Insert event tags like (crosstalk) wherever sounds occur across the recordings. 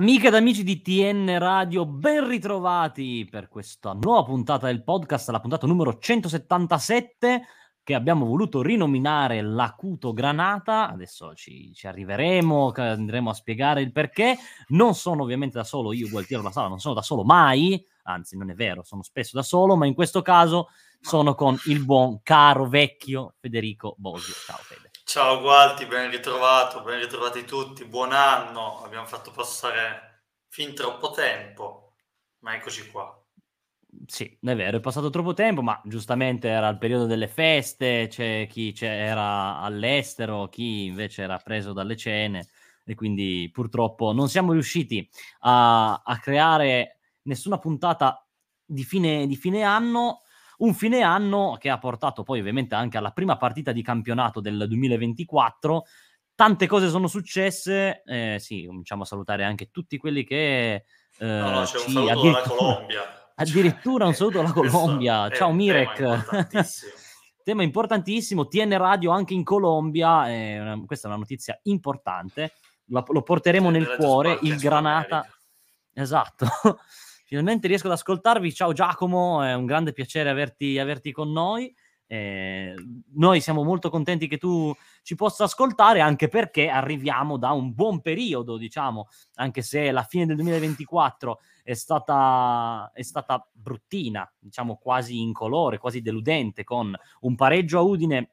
Amiche ed amici di TN Radio, ben ritrovati per questa nuova puntata del podcast, la puntata numero 177 che abbiamo voluto rinominare l'Acuto Granata. Adesso ci, ci arriveremo, andremo a spiegare il perché. Non sono ovviamente da solo, io Gualtiero La Sala non sono da solo mai, anzi non è vero, sono spesso da solo, ma in questo caso sono con il buon caro vecchio Federico Bosio. Ciao Fede. Ciao Gualti, ben ritrovato, ben ritrovati tutti, buon anno, abbiamo fatto passare fin troppo tempo, ma eccoci qua. Sì, è vero, è passato troppo tempo, ma giustamente era il periodo delle feste, c'è chi era all'estero, chi invece era preso dalle cene e quindi purtroppo non siamo riusciti a, a creare nessuna puntata di fine, di fine anno un fine anno che ha portato poi ovviamente anche alla prima partita di campionato del 2024. Tante cose sono successe, eh, sì, cominciamo a salutare anche tutti quelli che... Eh, no, no, c'è un saluto addirittura, Colombia. (laughs) Addirittura un saluto alla Colombia. Ciao Mirek. Tema (laughs) importantissimo. TN Radio anche in Colombia, eh, questa è una notizia importante, lo, lo porteremo nel cuore, il Granata. Esatto. Finalmente riesco ad ascoltarvi. Ciao Giacomo, è un grande piacere averti, averti con noi. Eh, noi siamo molto contenti che tu ci possa ascoltare anche perché arriviamo da un buon periodo, diciamo, anche se la fine del 2024 è stata, è stata bruttina, diciamo quasi incolore, quasi deludente, con un pareggio a Udine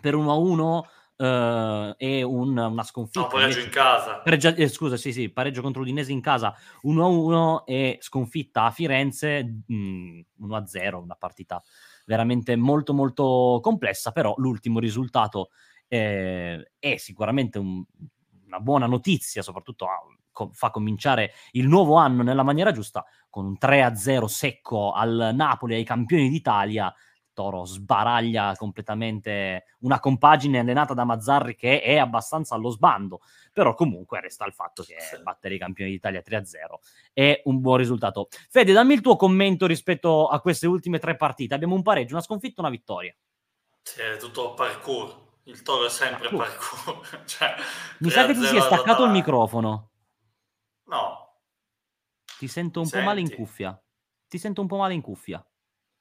per 1-1 uh, e un, una sconfitta. No, pareggio in casa. Pareggia, eh, scusa, sì, sì, pareggio contro l'Udinese in casa 1-1 e sconfitta a Firenze mh, mm, 1-0, una partita veramente molto molto complessa, però l'ultimo risultato eh, è sicuramente un, una buona notizia, soprattutto a, co- fa cominciare il nuovo anno nella maniera giusta con un 3-0 secco al Napoli, ai campioni d'Italia, Toro sbaraglia completamente una compagine allenata da Mazzarri che è abbastanza allo sbando, però comunque resta il fatto che battere i campioni d'Italia 3-0 è un buon risultato. Fede, dammi il tuo commento rispetto a queste ultime tre partite. Abbiamo un pareggio, una sconfitta, una vittoria. Sì, è tutto parkour. Il Toro è sempre parkour. parkour. (laughs) cioè, Mi sa che ti sia staccato il microfono. No. Ti sento un Senti. po' male in cuffia. Ti sento un po' male in cuffia.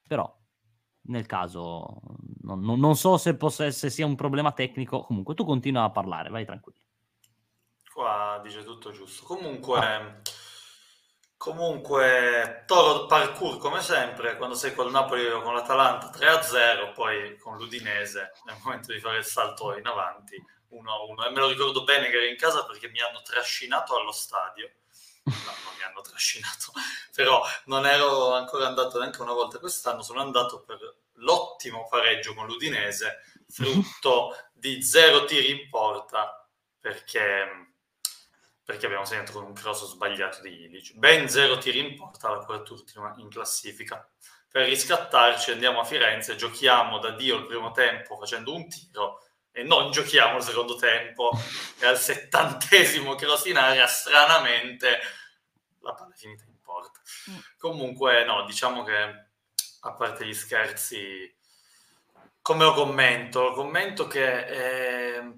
Però nel caso non, non, non so se, possa, se sia un problema tecnico, comunque tu continua a parlare, vai tranquillo. Qua dice tutto giusto. Comunque, ah. comunque Toro parkour come sempre, quando sei col Napoli o con l'Atalanta 3-0, poi con l'Udinese nel momento di fare il salto in avanti 1-1. E me lo ricordo bene che ero in casa perché mi hanno trascinato allo stadio no, non mi hanno trascinato, però non ero ancora andato neanche una volta quest'anno, sono andato per l'ottimo pareggio con l'Udinese, frutto di zero tiri in porta, perché, perché abbiamo segnato con un cross sbagliato di Ilic. Ben zero tiri in porta, la quart'ultima in classifica. Per riscattarci andiamo a Firenze, giochiamo da Dio il primo tempo facendo un tiro e non giochiamo il secondo tempo e al settantesimo cross in area stranamente la palla è finita in porta. Mm. comunque no diciamo che a parte gli scherzi come lo commento commento che eh,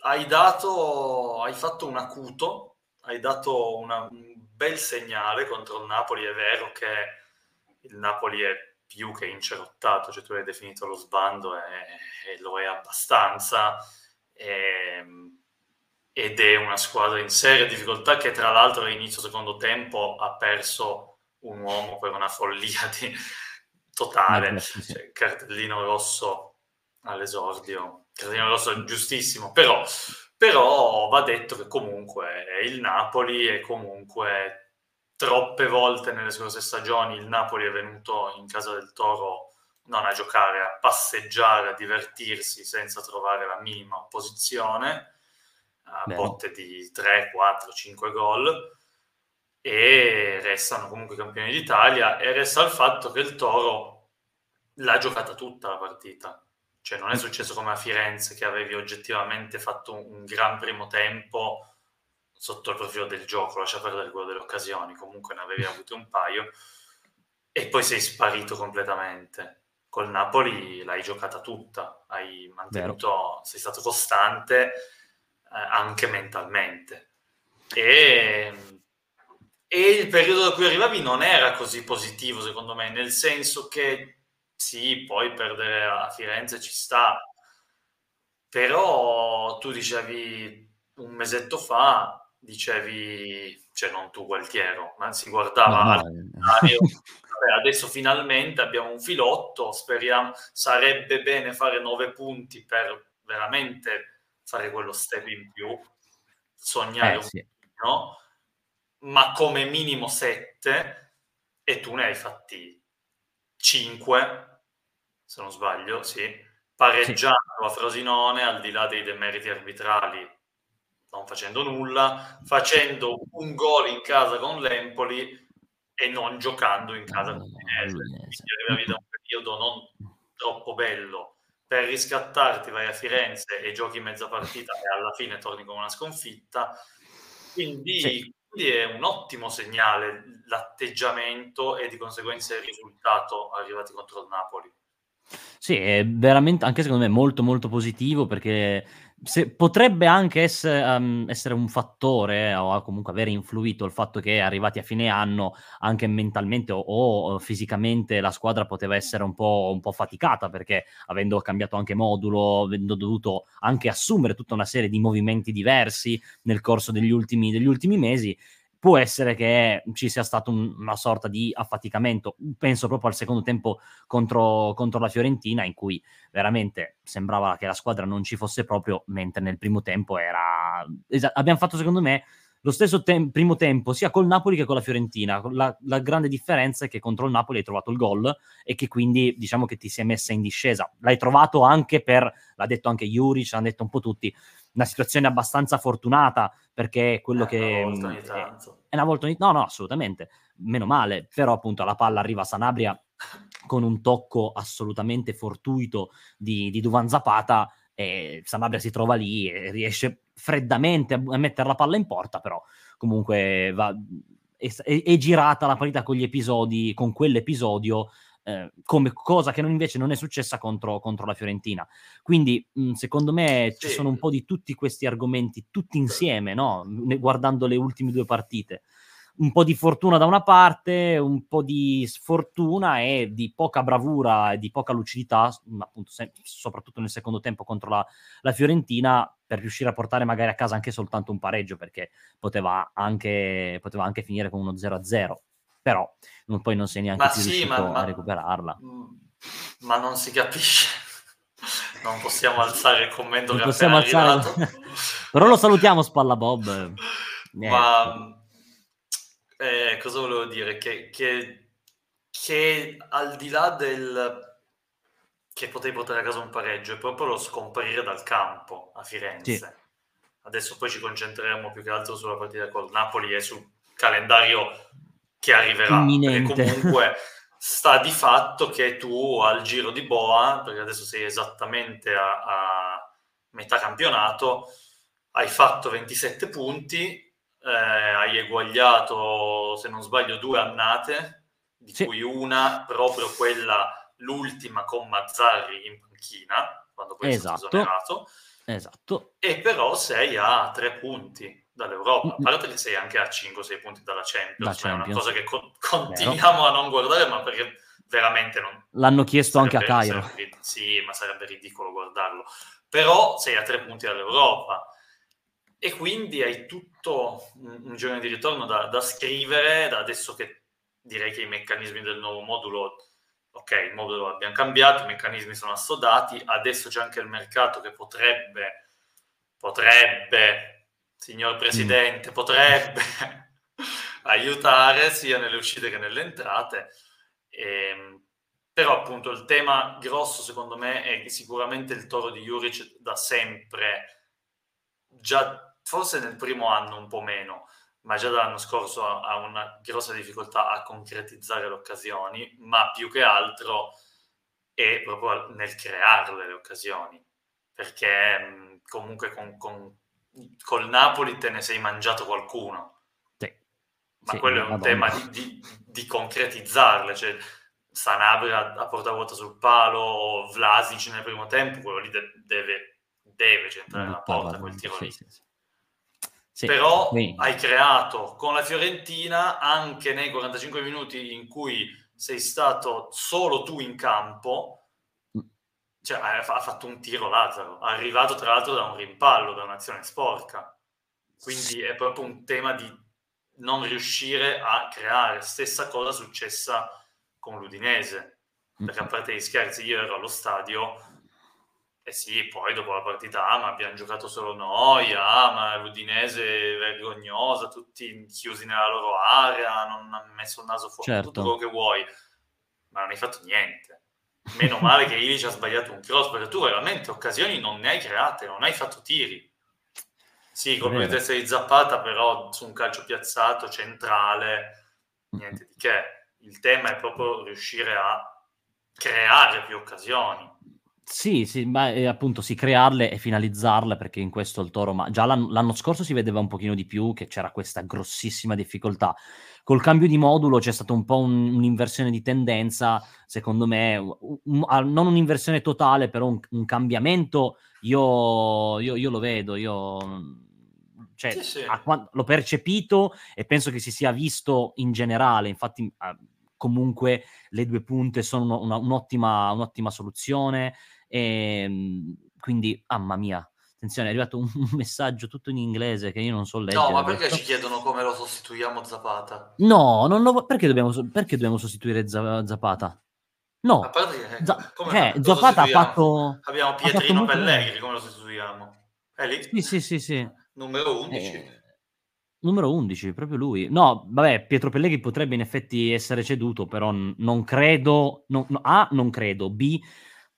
hai dato hai fatto un acuto hai dato una, un bel segnale contro il Napoli. È vero che il Napoli è più che incerottato, cioè tu hai definito lo sbando e, e lo è abbastanza, e, ehm, ed è una squadra in seria difficoltà che tra l'altro all'inizio secondo tempo ha perso un uomo per una follia di, totale, cioè, cartellino rosso all'esordio, cartellino rosso giustissimo, però, però va detto che comunque è il Napoli e comunque troppe volte nelle scorse stagioni il Napoli è venuto in casa del Toro non a giocare, a passeggiare, a divertirsi senza trovare la minima opposizione, a Beh. botte di 3, 4, 5 gol e restano comunque campioni d'Italia e resta il fatto che il Toro l'ha giocata tutta la partita. Cioè non è successo come a Firenze che avevi oggettivamente fatto un gran primo tempo sotto il profilo del gioco, lascia perdere quello delle occasioni, comunque ne avevi avute un paio, e poi sei sparito completamente. Col Napoli l'hai giocata tutta, hai mantenuto, Vero. sei stato costante anche mentalmente. E E il periodo da cui arrivavi non era così positivo, secondo me, nel senso che sì, poi perdere a Firenze ci sta, però tu dicevi un mesetto fa, dicevi, cioè non tu Gualtiero, ma si guardava no, no. (laughs) adesso finalmente abbiamo un filotto, speriamo, sarebbe bene fare nove punti per veramente fare quello step in più, sognare eh, un sì. po', ma come minimo sette e tu ne hai fatti cinque, se non sbaglio, sì pareggiando sì. a Frosinone al di là dei demeriti arbitrali, non facendo nulla, facendo un gol in casa con l'Empoli e non giocando in casa con l'Udinese. Quindi arrivavi da un periodo non troppo bello. Per riscattarti vai a Firenze e giochi mezza partita e alla fine torni con una sconfitta. Quindi, sì. quindi è un ottimo segnale l'atteggiamento e di conseguenza il risultato arrivati contro il Napoli. Sì, è veramente, anche secondo me, molto molto positivo perché se, potrebbe anche essere, um, essere, un fattore o comunque aver influito il fatto che arrivati a fine anno anche mentalmente o, o fisicamente la squadra poteva essere un po', un po', faticata perché avendo cambiato anche modulo, avendo dovuto anche assumere tutta una serie di movimenti diversi nel corso degli ultimi, degli ultimi mesi, può essere che ci sia stato un, una sorta di affaticamento. Penso proprio al secondo tempo contro, contro, la Fiorentina, in cui veramente sembrava che la squadra non ci fosse proprio, mentre nel primo tempo era. Esa- abbiamo fatto, secondo me, lo stesso te- primo tempo sia col Napoli che con la Fiorentina. La, la, grande differenza è che contro il Napoli hai trovato il gol e che quindi diciamo che ti è messa in discesa. L'hai trovato anche per, l'ha detto anche Juric, l'hanno detto un po' tutti, una situazione abbastanza fortunata perché è quello eh, che una volta ogni tanto. è una volta ogni no no assolutamente meno male però appunto la palla arriva a Sanabria con un tocco assolutamente fortuito di, di Duvan Zapata e Sanabria si trova lì e riesce freddamente a, mettere la palla in porta però comunque va, è, è, è girata la partita con gli episodi con quell'episodio eh, come cosa che non, invece non è successa contro, contro la Fiorentina. Quindi, mh, secondo me, sì. ci sono un po' di tutti questi argomenti, tutti insieme, no? guardando le ultime due partite. Un po' di fortuna da una parte, un po' di sfortuna e di poca bravura e di poca lucidità, appunto, se- soprattutto nel secondo tempo contro la, la Fiorentina, per riuscire a portare magari a casa anche soltanto un pareggio, perché poteva anche, poteva anche finire con uno 0-0 però non, poi non sei neanche ma più sì, riuscito ma, a recuperarla. Mm, ma non si capisce. (laughs) Non possiamo alzare il commento non che possiamo alzare... (laughs) però lo (laughs) salutiamo Spalla Bob. Ma eh, cosa volevo dire? Che, che, che al di là del che potevi portare a casa un pareggio è proprio lo scomparire dal campo a Firenze. Sì. Adesso poi ci concentreremo più che altro sulla partita col Napoli e sul calendario che arriverà. Comunque (laughs) sta di fatto che tu al giro di Boa, perché adesso sei esattamente a, a metà campionato, hai fatto 27 punti, eh, hai eguagliato, se non sbaglio, due annate, di sì. cui una proprio quella, l'ultima con Mazzarri in panchina, quando poi esatto. è stato esonerato. Esatto. E però sei a tre punti dall'Europa, a parte che sei anche a 5-6 punti dalla Champions, da è una cosa che co- continuiamo a non guardare, ma perché veramente non... L'hanno chiesto anche a Cairo. Sarebbe, sì, ma sarebbe ridicolo guardarlo. Però sei a 3 punti dall'Europa. E quindi hai tutto un, un giorno di ritorno da, da scrivere, da adesso che direi che i meccanismi del nuovo modulo ok, il modulo l'abbiamo cambiato, i meccanismi sono assodati, adesso c'è anche il mercato che potrebbe, potrebbe signor Presidente, mm. potrebbe (laughs) aiutare sia nelle uscite che nelle entrate. E, ehm, però appunto il tema grosso secondo me è sicuramente il toro di Juric da sempre, già forse nel primo anno un po' meno, ma già dall'anno scorso ha, ha una grossa difficoltà a concretizzare le occasioni, ma più che altro è proprio nel crearle le occasioni, perché comunque con, con col Napoli te ne sei mangiato qualcuno. Sì. Ma sì, quello è un tema di, di, di, concretizzarle, cioè Sanabria a porta vuota sul palo, Vlasic nel primo tempo, quello lì de- deve, deve centrare la porta quel tiro lì. Sì, Sì, Però hai creato con la Fiorentina anche nei 45 minuti in cui sei stato solo tu in campo. Cioè ha fatto un tiro Lazzaro, arrivato tra l'altro da un rimpallo, da un'azione sporca. Quindi è proprio un tema di non riuscire a creare. Stessa cosa successa con l'Udinese, perché a parte gli scherzi io ero allo stadio eh sì, poi dopo la partita, ah, ma abbiamo giocato solo noi, ah, ma l'Udinese è vergognosa, tutti chiusi nella loro area, non hanno messo il naso fuori, certo. tutto quello che vuoi, ma non hai fatto niente. Meno male che Ilic ha sbagliato un cross, perché tu veramente occasioni non ne hai create, non hai fatto tiri. Sì, colpo di testa di Zappata, però su un calcio piazzato, centrale, niente di che. Il tema è proprio riuscire a creare più occasioni sì, sì, ma eh, appunto sì, crearle e finalizzarle perché in questo il Toro, ma già l'anno, l'anno scorso si vedeva un pochino di più che c'era questa grossissima difficoltà. Col cambio di modulo c'è stata un po' un, un'inversione di tendenza, secondo me, un, un, non un'inversione totale, però un, cambiamento io, io, io, lo vedo, io cioè, sì, sì. A, l'ho percepito e penso che si sia visto in generale, infatti comunque le due punte sono una, un'ottima, un'ottima soluzione e, ehm, quindi, mamma mia, attenzione, è arrivato (laughs) un, messaggio tutto in inglese che io non so leggere. No, ma perché ci chiedono come lo sostituiamo Zapata? No, non lo, perché, dobbiamo, perché dobbiamo sostituire Zapata? No, che, Z- eh, Zapata ha fatto... Abbiamo Pietrino fatto Pellegrini, come lo sostituiamo? È lì? Sì, sì, sì, sì. Numero 11. Eh, numero 11, proprio lui. No, vabbè, Pietro Pellegrini potrebbe in effetti essere ceduto, però n- non credo... No, no, A, non credo. B,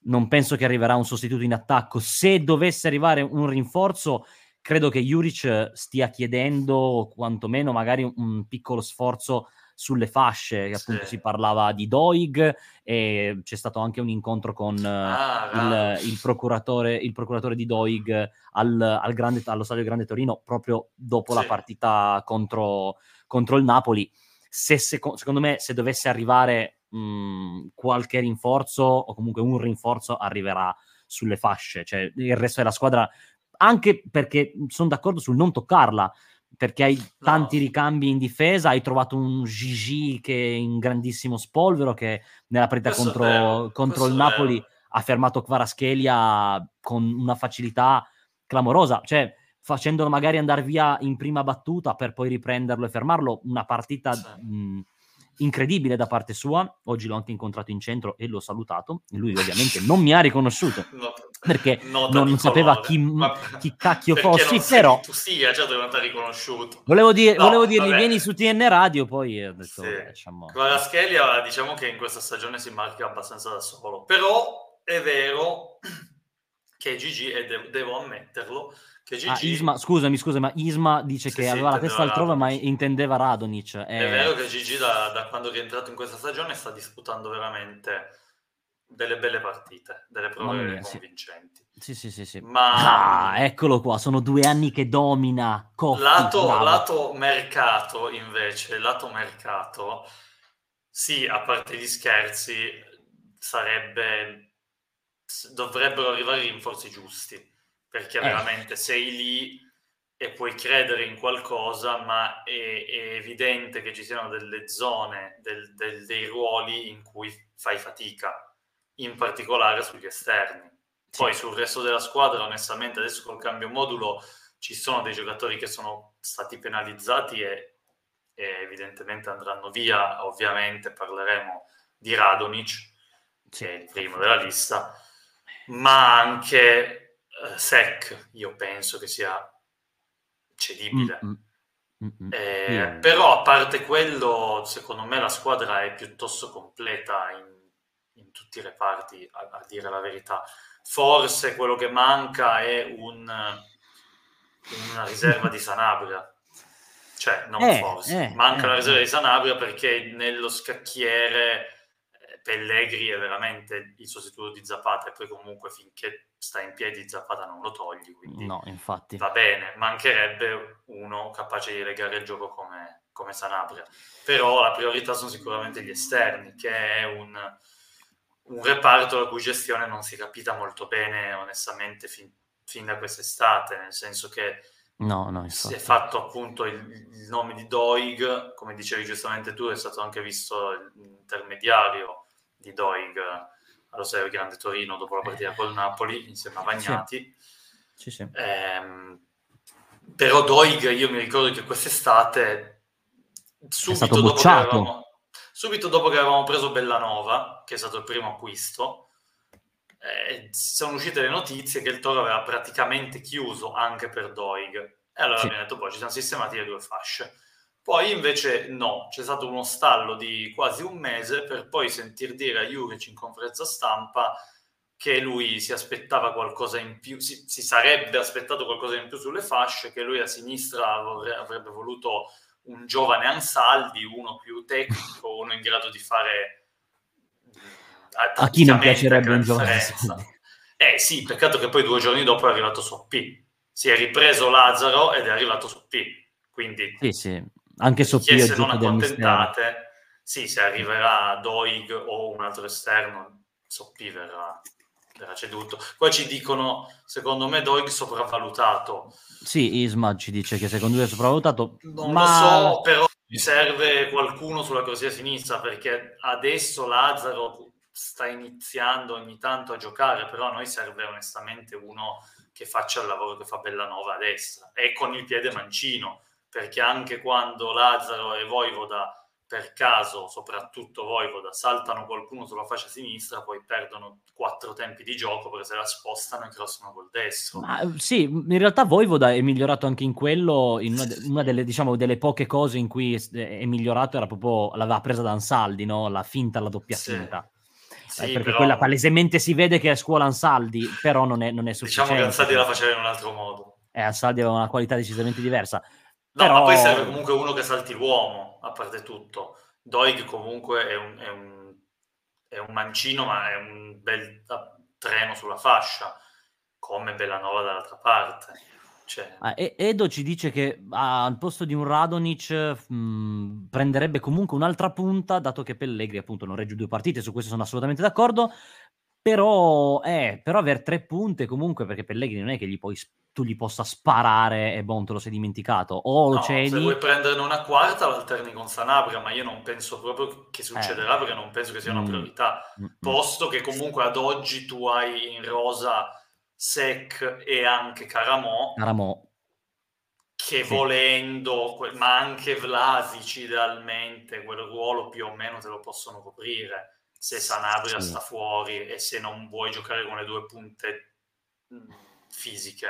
non penso che arriverà un sostituto in attacco. Se dovesse arrivare un rinforzo, credo che Juric stia chiedendo quantomeno magari un, un piccolo sforzo sulle fasce, che appunto sì. si parlava di Doig e c'è stato anche un incontro con ah, il, il, procuratore, il, procuratore, di Doig al, al grande, allo Stadio Grande Torino proprio dopo sì. la partita contro, contro il Napoli. Se, se, secondo me se dovesse arrivare mh, mhmm, qualche rinforzo o comunque un rinforzo arriverà sulle fasce, cioè il resto della squadra, anche perché sono d'accordo sul non toccarla, perché hai tanti no. ricambi in difesa, hai trovato un Gigi che è in grandissimo spolvero, che nella partita contro, contro il Napoli ha fermato Kvaraschelia con una facilità clamorosa, cioè facendolo magari andare via in prima battuta per poi riprenderlo e fermarlo, una partita sì. mh, incredibile da parte sua. Oggi l'ho anche incontrato in centro e l'ho salutato. Lui ovviamente non mi ha riconosciuto (laughs) no, perché (laughs) non sapeva chi, ma, chi cacchio fossi, però... Tu sia, già devo andare riconosciuto. Volevo, dire, no, volevo dirgli vieni su TN Radio, poi ho detto... Sì. Diciamo... Schelia diciamo che in questa stagione si marca abbastanza da solo, però è vero (clears throat) che Gigi, e de- devo ammetterlo, che Gigi... Ah, Isma, scusami, scusa, ma Isma dice sì, che sì, aveva la testa altrove, ma intendeva Radonic. È... è vero che Gigi da, da, quando è rientrato in questa stagione sta disputando veramente delle belle partite, delle prove mia, convincenti. Sì, sì, sì, sì. Ma ah, eccolo qua, sono due anni che domina. Coffee, lato, lato mercato, invece, lato mercato, sì, a parte gli scherzi, sarebbe dovrebbero arrivare i rinforzi giusti perché eh. veramente sei lì e puoi credere in qualcosa, ma è, è evidente che ci siano delle zone, del, del, dei ruoli in cui fai fatica, in particolare sugli esterni. Poi sul resto della squadra, onestamente, adesso col cambio modulo ci sono dei giocatori che sono stati penalizzati e, e evidentemente andranno via. Ovviamente parleremo di Radonic, che è il primo della lista, ma anche uh, Sec io penso che sia cedibile. Mm-hmm. Eh, yeah. Però a parte quello, secondo me la squadra è piuttosto completa in, in tutti i reparti, a, a, dire la verità. Forse quello che manca è un, una riserva di Sanabria. Cioè, non eh, forse, eh, manca eh, la riserva di Sanabria perché nello scacchiere Pellegri è veramente il sostituto di Zapata e poi comunque finché sta in piedi Zapata non lo togli, quindi no, infatti. va bene, mancherebbe uno capace di legare il gioco come, come Sanabria, però la priorità sono sicuramente gli esterni, che è un, un reparto la cui gestione non si è capita molto bene onestamente fin, fin da quest'estate, nel senso che No, no, si è fatto appunto il, il, nome di Doig, come dicevi giustamente tu, è stato anche visto l'intermediario di Doig allo Stadio Grande Torino dopo la partita col Napoli insieme a Vagnati. Sì. Sì, sì. Eh, però Doig, io mi ricordo che quest'estate, subito dopo, avevamo, subito dopo che avevamo preso Bellanova, che è stato il primo acquisto, eh, sono uscite le notizie che il Toro aveva praticamente chiuso anche per Doig. E allora sì. abbiamo detto, poi ci siamo sistemati le due fasce. Poi invece no, c'è stato uno stallo di quasi un mese per poi sentir dire a Juric in conferenza stampa che lui si aspettava qualcosa in più, si, si, sarebbe aspettato qualcosa in più sulle fasce, che lui a sinistra vorre, avrebbe voluto un giovane Ansaldi, uno più tecnico, uno in grado di fare a chi non piacerebbe un giovane Eh sì, peccato che poi due giorni dopo è arrivato Soppi. Si è ripreso Lazzaro ed è arrivato Soppi. Quindi sì, sì. Anche Soppi se non accontentate, sì, se arriverà Doig o un altro esterno, Soppi verrà, verrà ceduto. Poi ci dicono, secondo me, Doig sopravvalutato. Sì, Isma ci dice che secondo lui è sopravvalutato. Non ma... lo so, però serve qualcuno sulla corsia sinistra perché adesso Lazzaro sta iniziando ogni tanto a giocare, però a noi serve onestamente uno che faccia il lavoro che fa Bellanova a destra e con il piede mancino, perché anche quando Lazzaro e Voivoda per caso, soprattutto Voivoda, saltano qualcuno sulla fascia sinistra, poi perdono quattro tempi di gioco perché se la spostano e crossano col destro. Ma, sì, in realtà Voivoda è migliorato anche in quello, in una, una delle, diciamo, delle, poche cose in cui è migliorato era proprio, l'aveva presa da Ansaldi, no? la finta, la doppia sì. finta sì, perché però... quella palesemente si vede che è scuola Ansaldi, però non è, non è sufficiente. Diciamo che Ansaldi la faceva in un altro modo. Eh, Ansaldi aveva una qualità decisamente diversa. No, però... ma poi serve comunque uno che salti l'uomo, a parte tutto. Doig comunque è un, è un, è un mancino, ma è un bel treno sulla fascia, come Bellanova dall'altra parte. Cioè... Ah, Edo ci dice che ah, al posto di un Radonic mh, mm, prenderebbe comunque un'altra punta, dato che Pellegri appunto non regge due partite, su questo sono assolutamente d'accordo. Però, eh, però avere tre punte comunque, perché Pellegri non è che gli puoi, tu gli possa sparare e boh, te lo sei dimenticato. O lo no, cedi... Se vuoi prenderne una quarta, l'alterni con Sanabria, ma io non penso proprio che succederà, eh. perché non penso che sia una mm. priorità. Mm. Posto che comunque ad oggi tu hai in rosa Sec e anche Caramò. Caramò. Che sì. volendo, ma anche Vlasic idealmente, quel ruolo più o meno te lo possono coprire se Sanabria sì. sta fuori e se non vuoi giocare con le due punte mm, fisiche.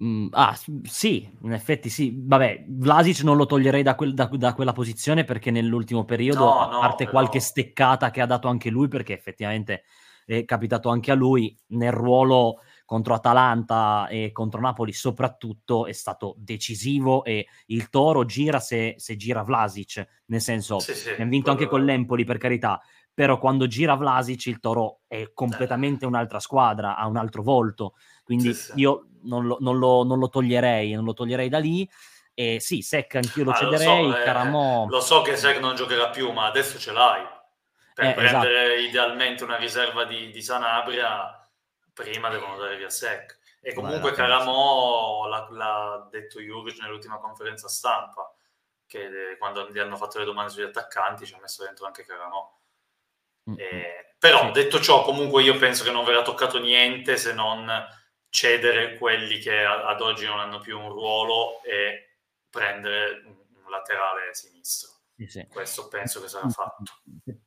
Mm, ah, sì, in effetti sì. Vabbè, Vlasic non lo toglierei da, quel, da, da quella posizione perché nell'ultimo periodo, no, a parte no, qualche steccata che ha dato anche lui, perché effettivamente è capitato anche a lui nel ruolo contro Atalanta e contro Napoli soprattutto è stato decisivo e il Toro gira se, se gira Vlasic, nel senso sì, sì, abbiamo vinto anche con l'Empoli per carità, però quando gira Vlasic il Toro è completamente un'altra squadra, ha un altro volto, quindi sì, io non lo, non, lo, non lo, toglierei, non lo toglierei da lì. E sì, Sec anch'io lo ah, cederei, lo so, eh. Lo so che Sec non giocherà più, ma adesso ce l'hai per eh, prendere esatto. idealmente una riserva di, di, Sanabria, prima devono dare via Sec. E comunque Caramò l'ha, l'ha detto Juric nell'ultima conferenza stampa, che quando gli hanno fatto le domande sugli attaccanti ci ha messo dentro anche Caramò. Eh, però detto ciò, comunque io penso che non verrà toccato niente se non cedere quelli che ad oggi non hanno più un ruolo e prendere un laterale sinistro. Sì, sì. Questo penso che sarà fatto.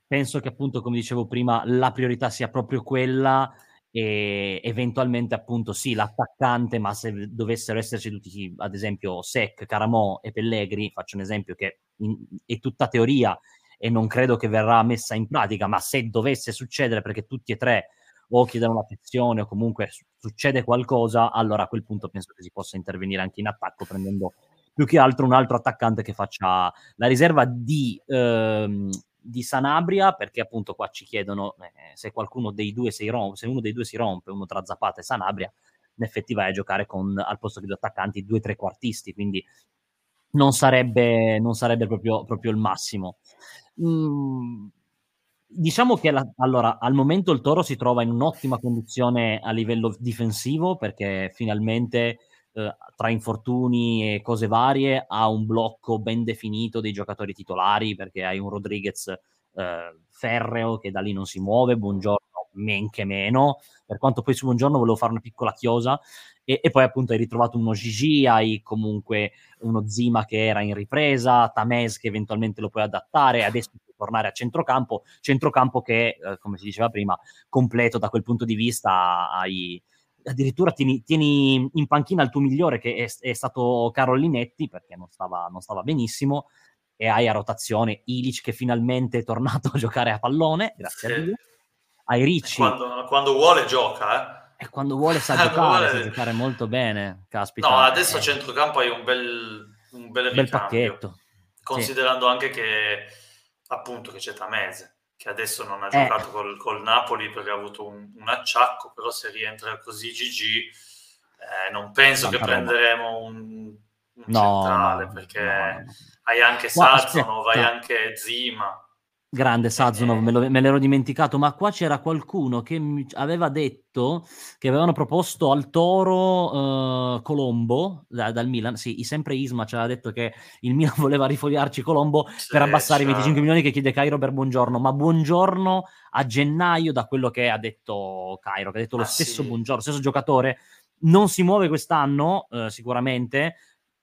Penso che appunto, come dicevo prima, la priorità sia proprio quella e eventualmente appunto sì, l'attaccante, ma se dovessero esserci tutti, ad esempio, Sec, Caramò e Pellegri, faccio un esempio che in, è tutta teoria e non credo che verrà messa in pratica, ma se dovesse succedere perché tutti e tre o chiedono la sezione o comunque succede qualcosa, allora a quel punto penso che si possa intervenire anche in attacco prendendo più che altro un altro attaccante che faccia la riserva di, ehm, di Sanabria, perché appunto qua ci chiedono eh, se qualcuno dei due si rompe, se uno dei due si rompe, uno tra Zapata e Sanabria, in effetti vai a giocare con al posto di due attaccanti due trequartisti, quindi non sarebbe, non sarebbe proprio, proprio il massimo. Mm, diciamo che la, allora, al momento il Toro si trova in un'ottima condizione a livello difensivo perché finalmente eh, tra infortuni e cose varie ha un blocco ben definito dei giocatori titolari perché hai un Rodriguez eh, ferreo che da lì non si muove, buongiorno men che meno, per quanto poi su buongiorno volevo fare una piccola chiosa e, e, poi appunto hai ritrovato uno Gigi, hai comunque uno Zima che era in ripresa, Tamez che eventualmente lo puoi adattare, adesso puoi tornare a centrocampo, centrocampo che, eh, come si diceva prima, completo da quel punto di vista, hai addirittura tieni, tieni, in panchina il tuo migliore che è, è stato Carolinetti perché non stava, non stava, benissimo e hai a rotazione Ilic che finalmente è tornato a giocare a pallone grazie sì. a Dio hai Ricci. Quando, quando, vuole gioca eh. e quando vuole sa (laughs) giocare vuole... sa giocare molto bene caspita. No adesso a centrocampo hai un bel un bel, bel pacchetto. Considerando sì. anche che appunto che c'è Tamese che adesso non ha eh. giocato col, col, Napoli perché ha avuto un, un, acciacco, però se rientra così GG eh, non penso che prenderemo un, un no, centrale perché no. hai anche Sazonov, hai anche Zima. Grande Sazonov, me, lo, me, l'ero dimenticato, ma qua c'era qualcuno che aveva detto che avevano proposto al Toro uh, Colombo da, dal Milan, sì, sempre Isma ci aveva detto che il Milan (laughs) voleva rifogliarci Colombo sì, per abbassare i 25 milioni che chiede Cairo per Buongiorno, ma Buongiorno a gennaio da quello che ha detto Cairo, che ha detto lo ah, stesso sì. Buongiorno, stesso giocatore, non si muove quest'anno uh, sicuramente,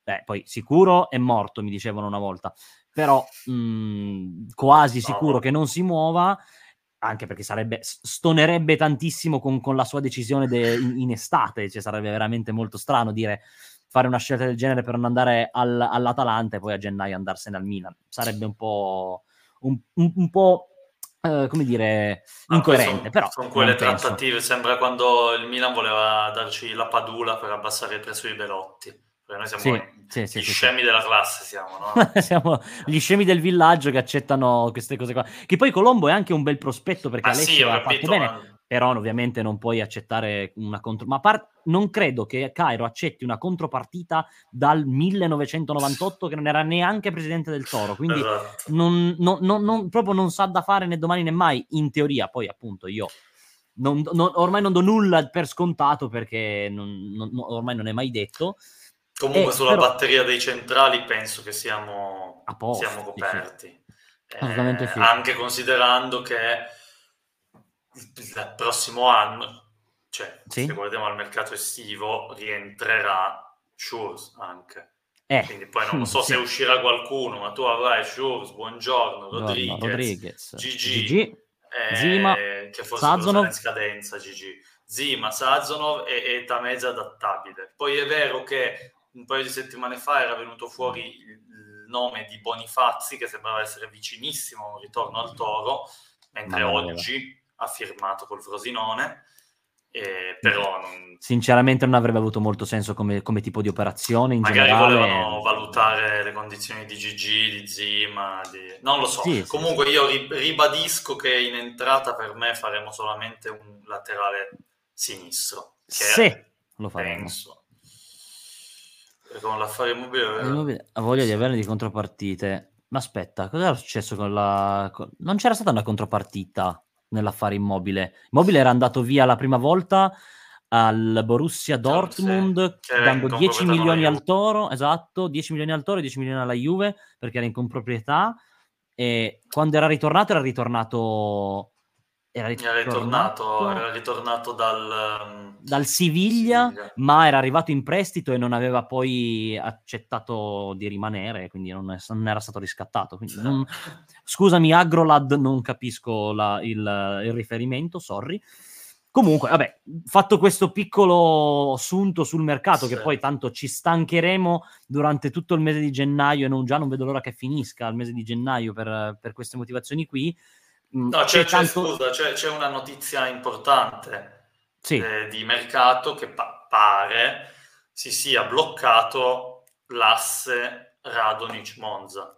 Beh, poi sicuro è morto, mi dicevano una volta però mh, mhmm, quasi sicuro che non si muova anche perché sarebbe, stonerebbe tantissimo con, con la sua decisione de, in, in, estate, cioè sarebbe veramente molto strano dire fare una scelta del genere per non andare al, all'Atalanta e poi a gennaio andarsene al Milan, sarebbe un po', un, un, un po' eh, come dire, incoerente, sono, però... Sono quelle trattative, penso. sembra quando il Milan voleva darci la padula per abbassare il prezzo di Belotti noi siamo sì, sì, gli sì, scemi della classe, siamo, no? (laughs) siamo gli scemi del villaggio che accettano queste cose qua. Che poi Colombo è anche un bel prospetto perché ah, Alessio ha fatto bene. Ma... Però ovviamente non puoi accettare una contro... Ma par... non credo che Cairo accetti una contropartita dal 1998 che non era neanche presidente del Toro. Quindi esatto. non, non, non, proprio non sa da fare né domani né mai, in teoria. Poi appunto io... Non, non, ormai non do nulla per scontato perché ormai non è mai detto. Comunque eh, sulla però... batteria dei centrali penso che siamo, posto, siamo coperti. Sì. Eh, sì. Anche considerando che il prossimo anno, cioè sì? se guardiamo al mercato estivo, rientrerà Schurz anche. Eh. Quindi poi non so (laughs) se uscirà qualcuno, ma tu avrai Schurz, Buongiorno, Rodriguez, Rodriguez Gigi, Gigi eh, Zima, che forse Sazonov. in scadenza Gigi. Zima, Sazonov e, e Tameza adattabile. Poi è vero che un paio di settimane fa era venuto fuori il nome di Bonifazzi che sembrava essere vicinissimo a un ritorno al Toro, mentre oggi ha firmato col Frosinone. Eh, però non... sinceramente non avrebbe avuto molto senso come, come tipo di operazione in magari generale... volevano valutare le condizioni di GG, di Zima di... non lo so. Sì, comunque sì, io ribadisco che in entrata per me faremo solamente un laterale sinistro che sì, lo faremo. penso con l'affare immobile, immobile ha voglia di averne di contropartite. Ma aspetta, cosa era successo con la... Con... Non c'era stata una contropartita nell'affare immobile. Immobile era andato via la prima volta al Borussia Dortmund sì, dando 10 milioni al Toro, esatto, 10 milioni al Toro e 10 milioni alla Juve perché era in comproprietà e quando era ritornato era ritornato era ritornato, era ritornato, dal, um, dal Siviglia, Siviglia, ma era arrivato in prestito e non aveva poi accettato di rimanere, quindi non, è, non era stato riscattato. Non, scusami, Agrolad, non capisco la, il, il, riferimento, sorry. Comunque, vabbè, fatto questo piccolo assunto sul mercato, sì. che poi tanto ci stancheremo durante tutto il mese di gennaio e non, già non vedo l'ora che finisca il mese di gennaio per, per queste motivazioni qui no, c'è, c'è, tanto... scusa, c'è, c'è, una notizia importante sì. eh, di mercato che pa- pare si sia bloccato l'asse Radonic-Monza.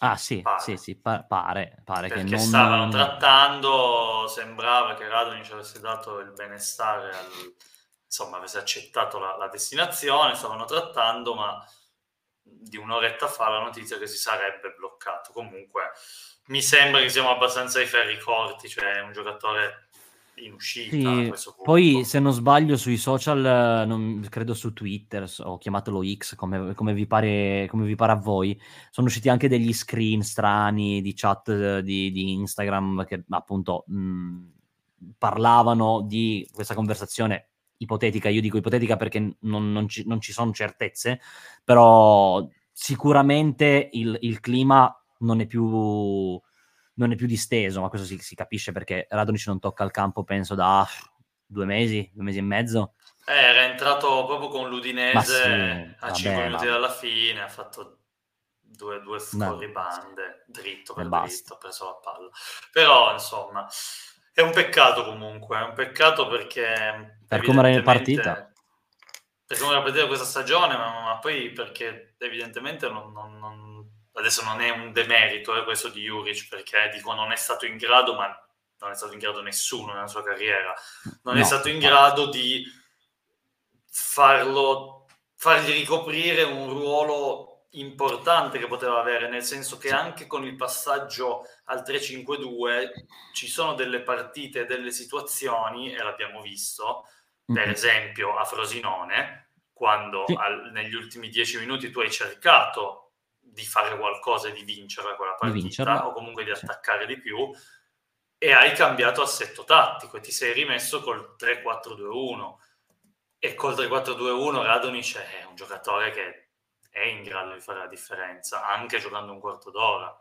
Ah sì, pare. sì, sì, pa- pare, pare Perché che non... stavano trattando, sembrava che Radonic avesse dato il benestare, al, insomma avesse accettato la, la destinazione, stavano trattando, ma di un'oretta fa la notizia che si sarebbe bloccato. Comunque mi sembra che siamo abbastanza ai ferri corti, cioè un giocatore in uscita. Sì, poi se non sbaglio sui social, non, credo su Twitter o chiamatelo X come, come, vi pare, come, vi pare, a voi, sono usciti anche degli screen strani di chat di, di Instagram che appunto mh, parlavano di questa conversazione ipotetica, io dico ipotetica perché non, non, ci, non ci, sono certezze, però sicuramente il, il clima non è più non è più disteso, ma questo si, si capisce perché Radonic non tocca il campo, penso, da due mesi, due mesi e mezzo. Eh, era entrato proprio con l'Udinese sì, a 5 minuti ma... dalla fine, ha fatto due, due scorribande, dritto per dritto, ha preso la palla. Però, insomma, è un peccato comunque, è un peccato perché... Per come era partita. Per come era partita questa stagione, ma, ma poi perché evidentemente non, non, non adesso non è un demerito eh, questo di Juric perché dico non è stato in grado, ma non è stato in grado nessuno nella sua carriera, non no, è stato in grado di farlo, fargli ricoprire un ruolo importante che poteva avere, nel senso che anche con il passaggio al 3-5-2 ci sono delle partite, delle situazioni, e l'abbiamo visto, per esempio a Frosinone, quando sì. al, negli ultimi dieci minuti tu hai cercato di fare qualcosa e di vincere quella partita o comunque di attaccare sì. di più e hai cambiato assetto tattico e ti sei rimesso col 3-4-2-1 e col 3-4-2-1 Radonic è un giocatore che è in grado di fare la differenza anche giocando un quarto d'ora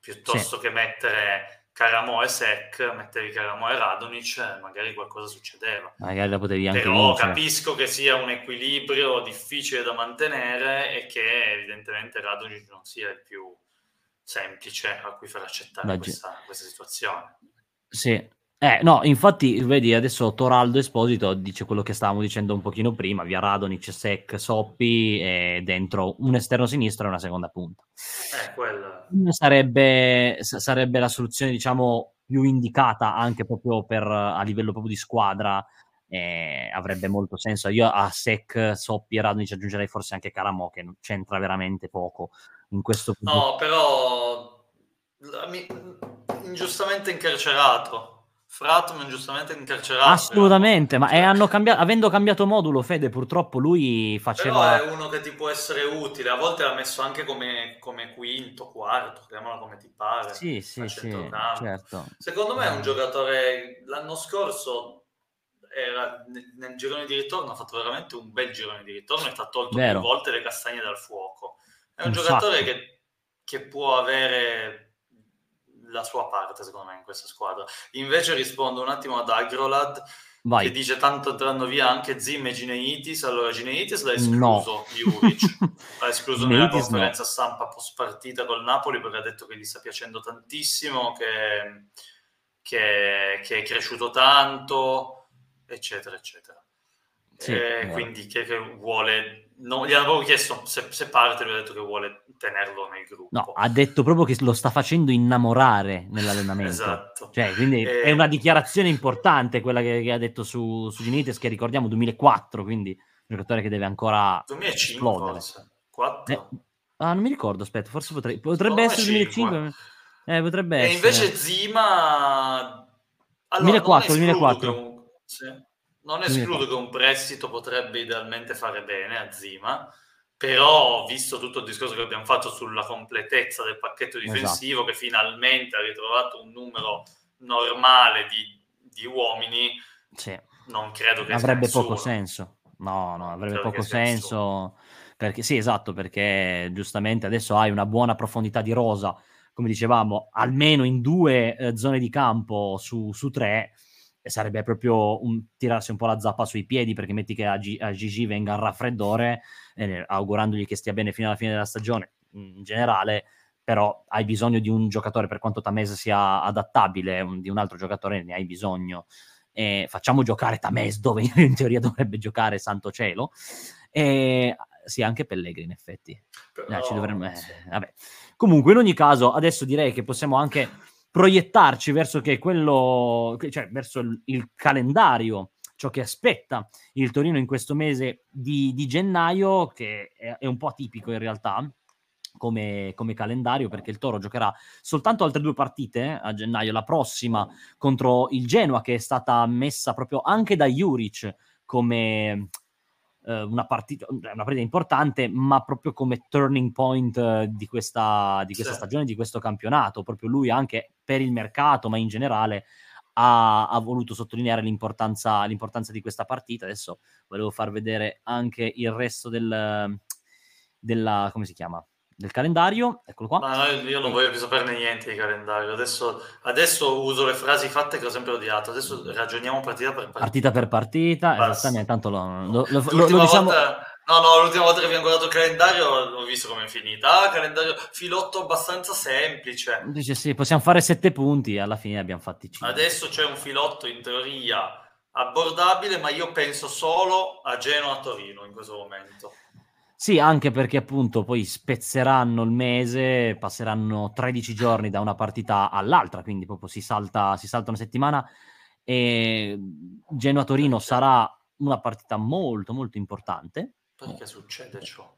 piuttosto sì. che mettere Caramo e Sec, mettevi Caramo e Radonic, magari qualcosa succedeva. Magari la potevi anche Però vincere. capisco che sia un equilibrio difficile da mantenere e che evidentemente Radonic non sia il più semplice a cui far accettare questa, questa situazione. Sì, eh, no, infatti, vedi, adesso Toraldo Esposito dice quello che stavamo dicendo un pochino prima, via Radonic, Sec, Soppi e dentro un esterno sinistro e una seconda punta. Eh, quella... sarebbe, sarebbe, la soluzione, diciamo, più indicata anche proprio per, a livello proprio di squadra, eh, avrebbe molto senso. Io a Sec, Soppi e Radonic aggiungerei forse anche Caramo, che c'entra veramente poco in questo punto. No, però ingiustamente incarcerato Fratman giustamente incarcerato. Assolutamente, ma cambiato, avendo cambiato modulo, Fede, purtroppo lui faceva... Però è uno che ti può essere utile, a volte l'ha messo anche come, come quinto, quarto, chiamalo come ti pare. Sì, sì, sì, certo. Secondo me è un eh. giocatore, l'anno scorso era nel girone di ritorno, ha fatto veramente un bel girone di ritorno e ti ha tolto Vero. più volte le castagne dal fuoco. È un, un giocatore che, che può avere la sua parte, secondo me, in questa squadra. Invece rispondo un attimo ad Agrolad, Vai. che dice tanto andranno via anche Zim e Gineitis. Allora, Gineitis l'ha escluso no. Juric, (laughs) l'ha escluso nella conferenza no. stampa post partita col Napoli perché ha detto che gli sta piacendo tantissimo, che, che, che è cresciuto tanto, eccetera, eccetera. Sì, eh, quindi che, che vuole no, gli avevo chiesto se, se, parte, lui ha detto che vuole tenerlo nel gruppo. No, ha detto proprio che lo sta facendo innamorare nell'allenamento. esatto. Cioè, quindi e... è una dichiarazione importante quella che, che ha detto su, su Genites, che ricordiamo 2004, quindi un giocatore che deve ancora 2005 esplodere. forse, 4? Eh, ah, non mi ricordo, aspetta, forse potrei, potrebbe essere 2005. Eh, potrebbe e essere. invece Zima... Allora, 2004, 2004. Un... Sì. Non escludo che un prestito potrebbe idealmente fare bene a Zima, però visto tutto il discorso che abbiamo fatto sulla completezza del pacchetto esatto. difensivo, esatto. che finalmente ha ritrovato un numero normale di, di uomini, sì. non credo che avrebbe poco senso. No, no, avrebbe poco senso. Perché, sì, esatto, perché giustamente adesso hai una buona profondità di rosa, come dicevamo, almeno in due eh, zone di campo su, su tre sarebbe proprio un, tirarsi un po' la zappa sui piedi perché metti che a, G- a Gigi venga il raffreddore, eh, augurandogli che stia bene fino alla fine della stagione in generale, però hai bisogno di un giocatore per quanto Tamese sia adattabile, un, di un altro giocatore ne hai bisogno. E facciamo giocare Tames dove (laughs) in teoria dovrebbe giocare Santo Cielo. E sì, anche Pellegrini in effetti. Però, eh, dovremmo, eh, Comunque, in ogni caso, adesso direi che possiamo anche proiettarci verso che quello, cioè verso il, il, calendario, ciò che aspetta il Torino in questo mese di, di gennaio, che è, è, un po' atipico in realtà, come, come, calendario perché il Toro giocherà soltanto altre due partite a gennaio, la prossima contro il Genoa che è stata messa proprio anche da Juric come eh, una, partita, una partita importante ma proprio come turning point eh, di questa, di questa sì. stagione, di questo campionato, proprio lui anche per il mercato ma in generale ha, ha voluto sottolineare l'importanza, l'importanza, di questa partita. Adesso volevo far vedere anche il resto del, della, come si chiama? del calendario, eccolo qua. Ma io non voglio più saperne niente di calendario. Adesso, adesso, uso le frasi fatte che ho sempre odiato. Adesso ragioniamo partita per partita. Partita per partita, Basta. esattamente. Tanto lo, lo, lo, lo diciamo... volta, no, no, l'ultima volta che abbiamo guardato il calendario ho visto come è finita. Ah, calendario filotto abbastanza semplice. Dice sì, possiamo fare sette punti. Alla fine abbiamo fatti cinque. Adesso c'è un filotto in teoria abbordabile, ma io penso solo a Genoa-Torino in questo momento. Sì, anche perché appunto poi spezzeranno il mese, passeranno 13 giorni da una partita all'altra, quindi proprio si salta, si salta una settimana e Genoa-Torino sarà una partita molto molto importante. Perché succede ciò?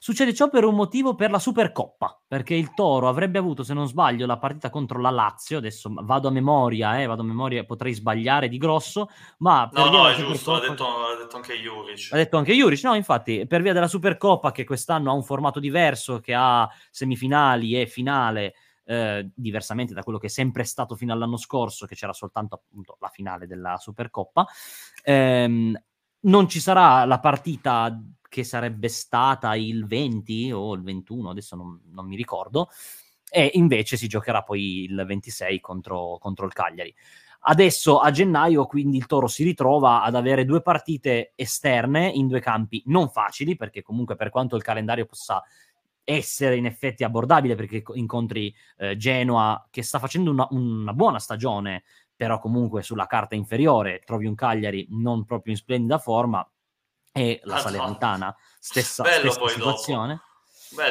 Succede ciò per un motivo per la Supercoppa, perché il Toro avrebbe avuto, se non sbaglio, la partita contro la Lazio, adesso vado a memoria, eh, vado a memoria, potrei sbagliare di grosso, ma... No, no, è giusto, l'ha detto, l'ha detto anche Juric. Ha detto anche Juric, no, infatti, per via della Supercoppa, che quest'anno ha un formato diverso, che ha semifinali e finale, eh, diversamente da quello che è sempre stato fino all'anno scorso, che c'era soltanto appunto la finale della Supercoppa, ehm, non ci sarà la partita che sarebbe stata il 20 o il 21, adesso non, non mi ricordo, e invece si giocherà poi il 26 contro, contro il Cagliari. Adesso a gennaio quindi il Toro si ritrova ad avere due partite esterne in due campi non facili perché comunque per quanto il calendario possa essere in effetti abbordabile perché incontri eh, Genoa che sta facendo una, una, buona stagione però comunque sulla carta inferiore trovi un Cagliari non proprio in splendida forma e la ah, Salernitana, stessa, stessa situazione.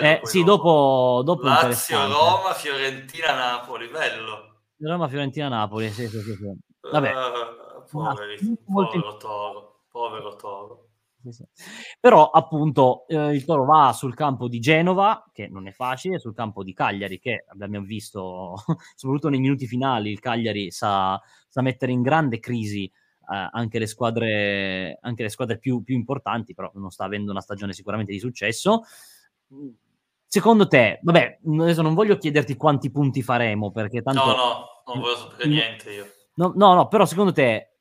Eh, sì, dopo, dopo Lazio, Roma, Fiorentina, Napoli, bello. Roma, Fiorentina, Napoli, sì, sì, sì. sì. Vabbè. Uh, poveri, povero Toro, povero Toro. Però appunto eh, il Toro va sul campo di Genova, che non è facile, sul campo di Cagliari, che abbiamo visto (laughs) soprattutto nei minuti finali, il Cagliari sa, sa mettere in grande crisi eh, anche le squadre, anche le squadre più, più, importanti, però non sta avendo una stagione sicuramente di successo. Secondo te, vabbè, adesso non voglio chiederti quanti punti faremo, perché tanto... No, no, non voglio sapere niente io. No, no, no, però secondo te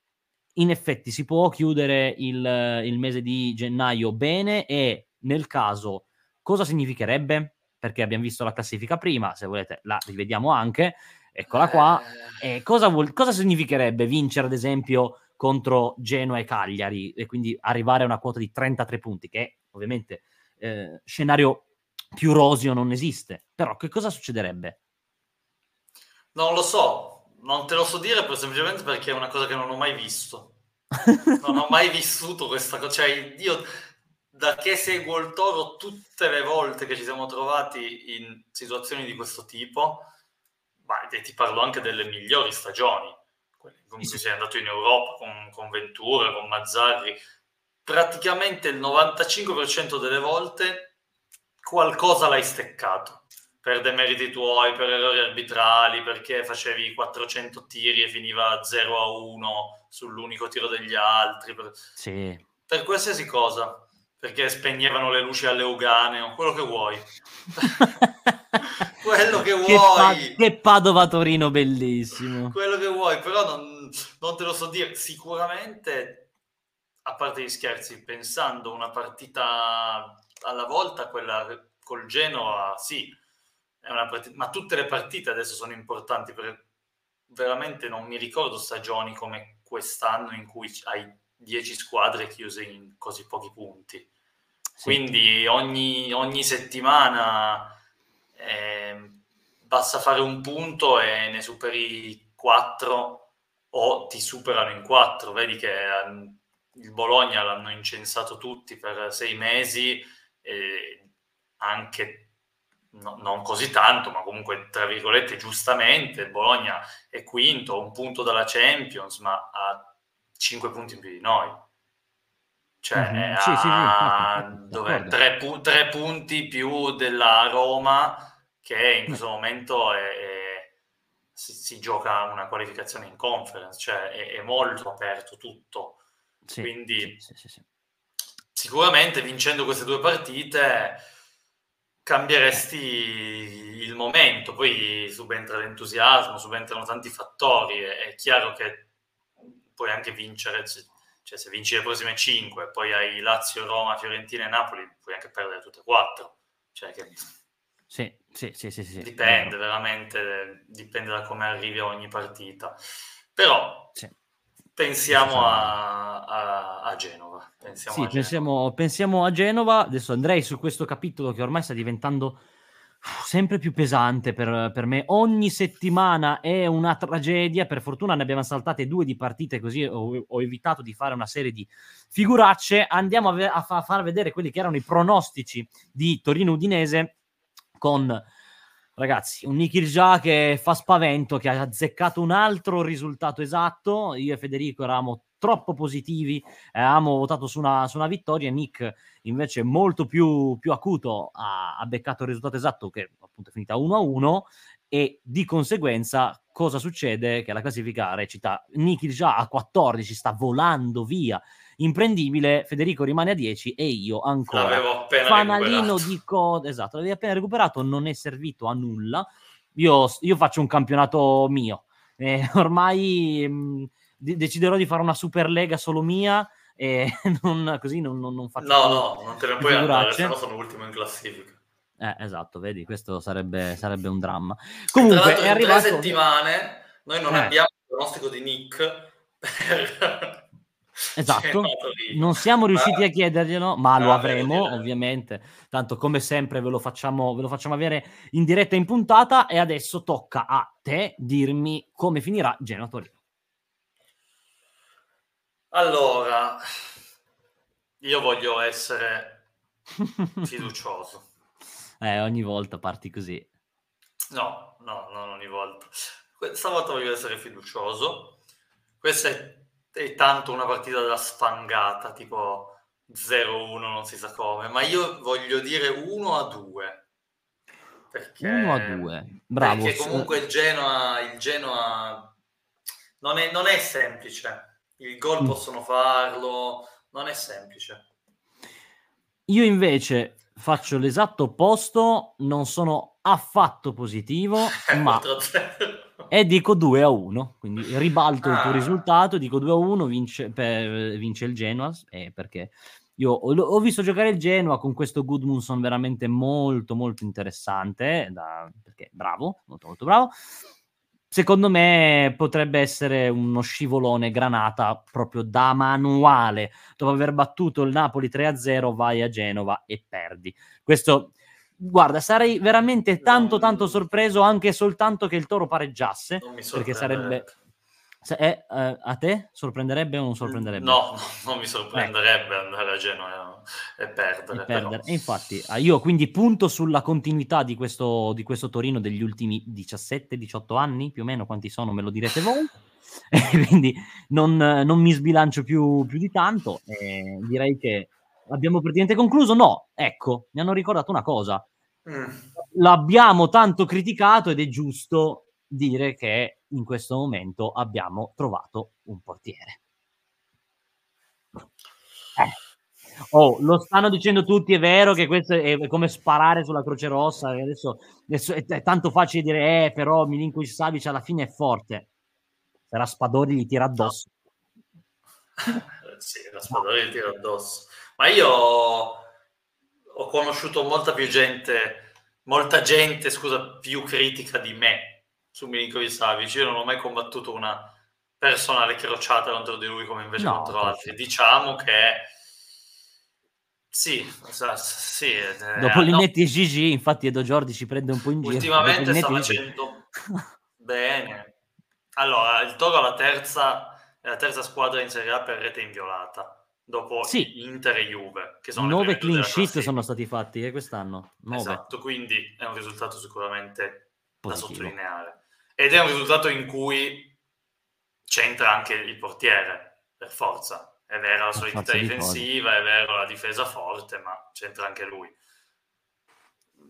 in effetti si può chiudere il, il, mese di gennaio bene e nel caso cosa significherebbe? Perché abbiamo visto la classifica prima, se volete la rivediamo anche, eccola qua. Eh... E cosa, vuol, cosa significherebbe vincere ad esempio contro Genoa e Cagliari e quindi arrivare a una quota di 33 punti, che ovviamente eh, scenario più rosio non esiste. Però che cosa succederebbe? Non lo so, non te lo so dire per, semplicemente perché è una cosa che non ho mai visto. (laughs) non ho mai vissuto questa cosa. Cioè, io da che seguo il toro tutte le volte che ci siamo trovati in situazioni di questo tipo, beh, ti parlo anche delle migliori stagioni con cui sei andato in Europa, con, con Ventura, con Mazzarri, praticamente il 95% delle volte qualcosa l'hai steccato per demeriti tuoi, per errori arbitrali, perché facevi 400 tiri e finiva 0 a 1 sull'unico tiro degli altri, per, sì. per qualsiasi cosa, perché spegnevano le luci alle Ugane o quello che vuoi. (laughs) quello che vuoi. Che, pa- che Padova Torino bellissimo. quello che vuoi, però non, non te lo so dire. Sicuramente, a parte gli scherzi, pensando una partita alla volta, quella col Genoa, sì, partita, ma tutte le partite adesso sono importanti perché veramente non mi ricordo stagioni come quest'anno in cui hai 10 squadre chiuse in così pochi punti. Sì. Quindi ogni, ogni settimana eh, basta fare un punto e ne superi quattro o ti superano in quattro. Vedi che eh, il Bologna l'hanno incensato tutti per sei mesi, e anche no, non così tanto, ma comunque tra virgolette giustamente. Bologna è quinto, un punto dalla Champions, ma ha cinque punti in più di noi. cioè mm-hmm. sì, sì, sì, a, (laughs) dove, tre, pu- tre, punti più della Roma che in questo momento è, è, si, si, gioca una qualificazione in conference, cioè è, è molto aperto tutto. Quindi sicuramente vincendo queste due partite cambieresti il momento, poi subentra l'entusiasmo, subentrano tanti fattori, è, chiaro che puoi anche vincere, cioè se vinci le prossime 5, poi hai Lazio, Roma, Fiorentina e Napoli, puoi anche perdere tutte e quattro. Cioè che... Sì, sì, sì, sì, sì. Dipende, veramente, dipende da come arrivi a ogni partita. Però sì. Pensiamo a, a, a, Genova. Pensiamo sì, a pensiamo, Genova. pensiamo a Genova. Adesso andrei su questo capitolo che ormai sta diventando sempre più pesante per, per, me. Ogni settimana è una tragedia. Per fortuna ne abbiamo saltate due di partite, così ho, ho evitato di fare una serie di figuracce. Andiamo a, ve- a, fa- a far vedere quelli che erano i pronostici di Torino Udinese con ragazzi, un Nikirja che fa spavento, che ha azzeccato un altro risultato esatto. Io e Federico eravamo troppo positivi, avevamo votato su una, su una vittoria. Nick invece molto più, più acuto ha, ha, beccato il risultato esatto che appunto è finita 1-1 e di conseguenza cosa succede? Che la classifica recita già a 14 sta volando via imprendibile, Federico rimane a 10 e io ancora. L'avevo appena Fanalino recuperato. di coda, esatto, l'avevi appena recuperato, non è servito a nulla. Io, io faccio un campionato mio. Eh, (laughs) ormai mh, de- deciderò di fare una Superlega solo mia e (laughs) non, così non, non, non faccio No, no, non te ne puoi andare, se no sono ultimo in classifica. Eh, esatto, vedi, questo sarebbe, (laughs) sarebbe un dramma. Comunque, è in arrivato... tre settimane noi non eh. abbiamo il pronostico di Nick per... Esatto, non siamo riusciti a chiederglielo, ma lo avremo ovviamente. Tanto come sempre ve lo, facciamo, ve lo facciamo avere in diretta in puntata e adesso tocca a te dirmi come finirà Genoa Torino. Allora, io voglio essere (laughs) fiducioso. eh, ogni volta parti così. No, no, non ogni volta. Stavolta voglio essere fiducioso. Questa è, è tanto una partita da sfangata, tipo 0-1, non si sa come, ma io voglio dire 1-2. Perché, 1-2, bravo. Perché comunque il Genoa, il Genoa non, è, non è semplice il gol mm. possono farlo, non è semplice. Io invece faccio l'esatto opposto, non sono affatto positivo, (laughs) ma e dico 2 a 1, quindi ribalto ah. il tuo ah. risultato, dico 2 a 1, vince, per, vince il Genoa, eh, perché io ho, ho, visto giocare il Genoa con questo Goodmunson veramente molto molto interessante, da, perché bravo, molto molto bravo, secondo me potrebbe essere uno scivolone granata proprio da manuale. Dopo aver battuto il Napoli 3-0, vai a Genova e perdi. Questo, guarda, sarei veramente tanto, tanto sorpreso anche soltanto che il Toro pareggiasse, perché sarebbe è, uh, a te sorprenderebbe o non sorprenderebbe? No, no (laughs) non mi sorprenderebbe eh. andare a Genoa e perdere. E, perdere. e infatti ah, io quindi punto sulla continuità di questo, di questo Torino degli ultimi 17-18 anni, più o meno quanti sono, me lo direte voi. (laughs) quindi non, non, mi sbilancio più, più di tanto. Eh, direi che abbiamo praticamente concluso. No, ecco, mi hanno ricordato una cosa. Mm. L'abbiamo tanto criticato ed è giusto dire che in questo momento abbiamo trovato un portiere. Eh. Oh, lo stanno dicendo tutti, è vero che questo è come sparare sulla Croce Rossa, adesso, adesso è, è, tanto facile dire, eh, però Milinkovic Savic alla fine è forte. Se Raspadori gli tira addosso. (laughs) sì, Raspadori gli tira addosso. Ma io ho conosciuto molta più gente, molta gente, scusa, più critica di me su Milinkovic Savic. Io non ho mai combattuto una personale crociata contro di lui come invece no, contro altri. Diciamo che sì, sì eh, dopo Linetti no. e Gigi, infatti Edo Giordi ci prende un po' in giro. Ultimamente sta facendo (laughs) bene. Allora, il Toro è la terza, è la terza squadra in Serie A per rete inviolata dopo sì. Inter e Juve, che sono 9 clean sheet sono stati fatti eh, quest'anno. 9. Esatto, quindi è un risultato sicuramente Positivo. da sottolineare. Ed è un risultato in cui c'entra anche il portiere, per forza. È vero la solidità difensiva, è vero la difesa forte, ma c'entra anche lui.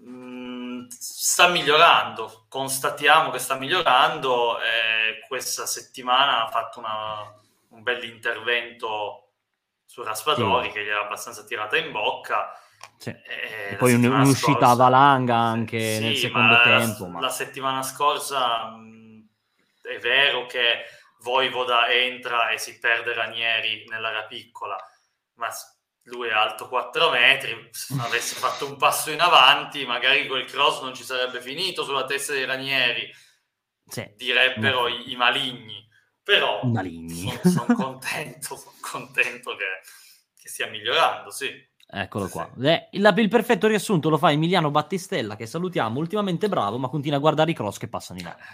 Mm, sta migliorando, constatiamo che sta migliorando. Eh, questa settimana ha fatto una, un bell'intervento su Raspadori sì. che gli era abbastanza tirata in bocca. Sì. E, e poi un'uscita scorsa, valanga anche sì, nel secondo tempo. Ma... La settimana scorsa mh, è vero che Voivoda entra e si perde Ranieri nell'area piccola, ma lui è alto 4 metri, se (laughs) avesse fatto un passo in avanti, magari quel cross non ci sarebbe finito sulla testa dei Ranieri, sì. direbbero no. i, i, maligni. Però sono son contento, (laughs) sono contento che, che, stia migliorando, sì. Eccolo qua. Eh, il, il, perfetto riassunto lo fa Emiliano Battistella, che salutiamo, ultimamente bravo, ma continua a guardare i cross che passano in aria.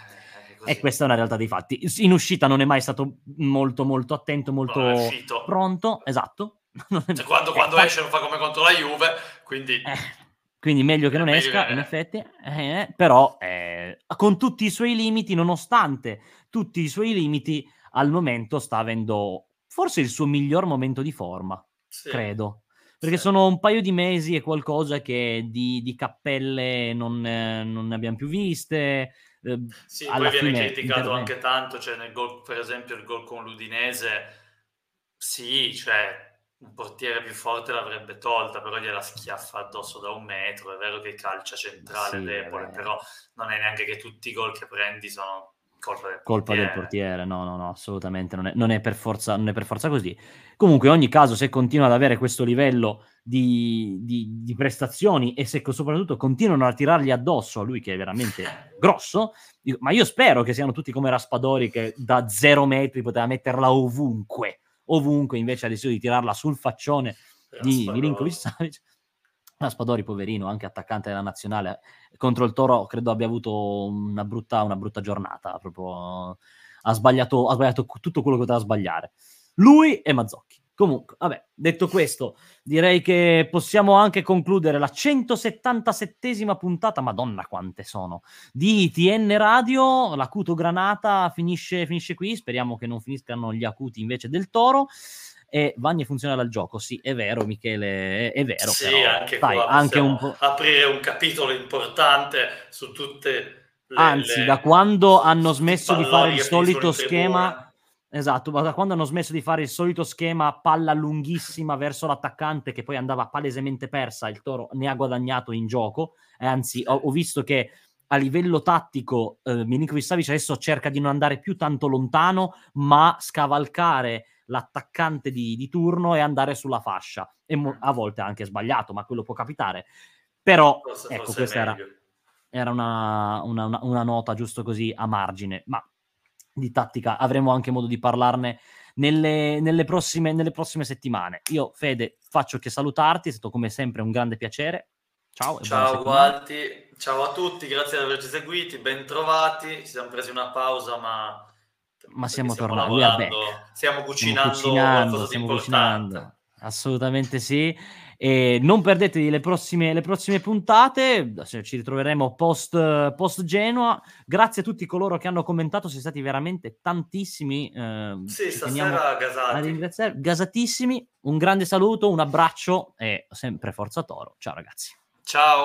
Eh, e questa è una realtà dei fatti. In uscita non è mai stato molto molto attento, molto pronto. Esatto, (laughs) cioè, quando, (laughs) quando eh, esce non fa come contro la Juve, quindi... Eh, quindi meglio che non meglio esca, che... in effetti, eh, però eh, con tutti i suoi limiti, nonostante tutti i suoi limiti, al momento sta avendo forse il suo miglior momento di forma, sì. credo. Perché sì. sono un paio di mesi e qualcosa che di, di cappelle non, eh, non, ne abbiamo più viste. Eh, sì, poi viene criticato anche tanto, cioè nel gol, per esempio il gol con l'Udinese, sì, cioè un portiere più forte l'avrebbe tolta, però gliela schiaffa addosso da un metro. È vero che calcia centrale sì, debole, però non è neanche che tutti i gol che prendi sono colpa del colpa portiere. del portiere. No, no, no, assolutamente non è, non è, per forza, non è per forza così. Comunque, in ogni caso, se continua ad avere questo livello di, di, di prestazioni e se soprattutto continuano a tirargli addosso a lui, che è veramente (laughs) grosso, ma io spero che siano tutti come Raspadori, che da zero metri poteva metterla ovunque ovunque, invece ha deciso di tirarla sul faccione di Milinkovic Savic. Raspadori, poverino, anche attaccante della nazionale, contro il Toro credo abbia avuto una brutta, una brutta giornata, proprio ha sbagliato, ha sbagliato tutto quello che poteva sbagliare. Lui e Mazzocchi. Comunque, vabbè, detto questo, direi che possiamo anche concludere la 177esima puntata, madonna quante sono, di TN Radio. L'acuto Granata finisce, finisce qui, speriamo che non finiscano gli acuti invece del Toro. E Vagni funziona dal gioco, sì, è vero Michele, è, è vero. Sì, però, anche dai, qua anche un po'... aprire un capitolo importante su tutte le... Anzi, le... da quando hanno smesso di fare il solito schema Esatto, ma da quando hanno smesso di fare il solito schema palla lunghissima verso l'attaccante che poi andava palesemente persa, il Toro ne ha guadagnato in gioco, e anzi ho, ho visto che a livello tattico eh, Milinkovic Savic adesso cerca di non andare più tanto lontano, ma scavalcare l'attaccante di, di turno e andare sulla fascia. E mo- a volte anche sbagliato, ma quello può capitare. Però, forse, ecco, forse questa era, era una, una, una, una nota giusto così a margine. Ma di tattica avremo anche modo di parlarne nelle, nelle, prossime, nelle prossime settimane. Io, Fede, faccio che salutarti, è stato come sempre un grande piacere. Ciao. Ciao Gualti, ciao a tutti, grazie di averci seguiti, ben trovati. Ci siamo presi una pausa, ma, ma siamo tornati. Stiamo cucinando, stiamo cucinando, stiamo cucinando. Assolutamente sì. E non perdetevi le prossime, le prossime puntate, ci ritroveremo post, post, Genoa. Grazie a tutti coloro che hanno commentato, siete stati veramente tantissimi. Eh, sì, stasera gasati. Gasatissimi. Un grande saluto, un abbraccio e sempre Forza Toro. Ciao ragazzi. Ciao.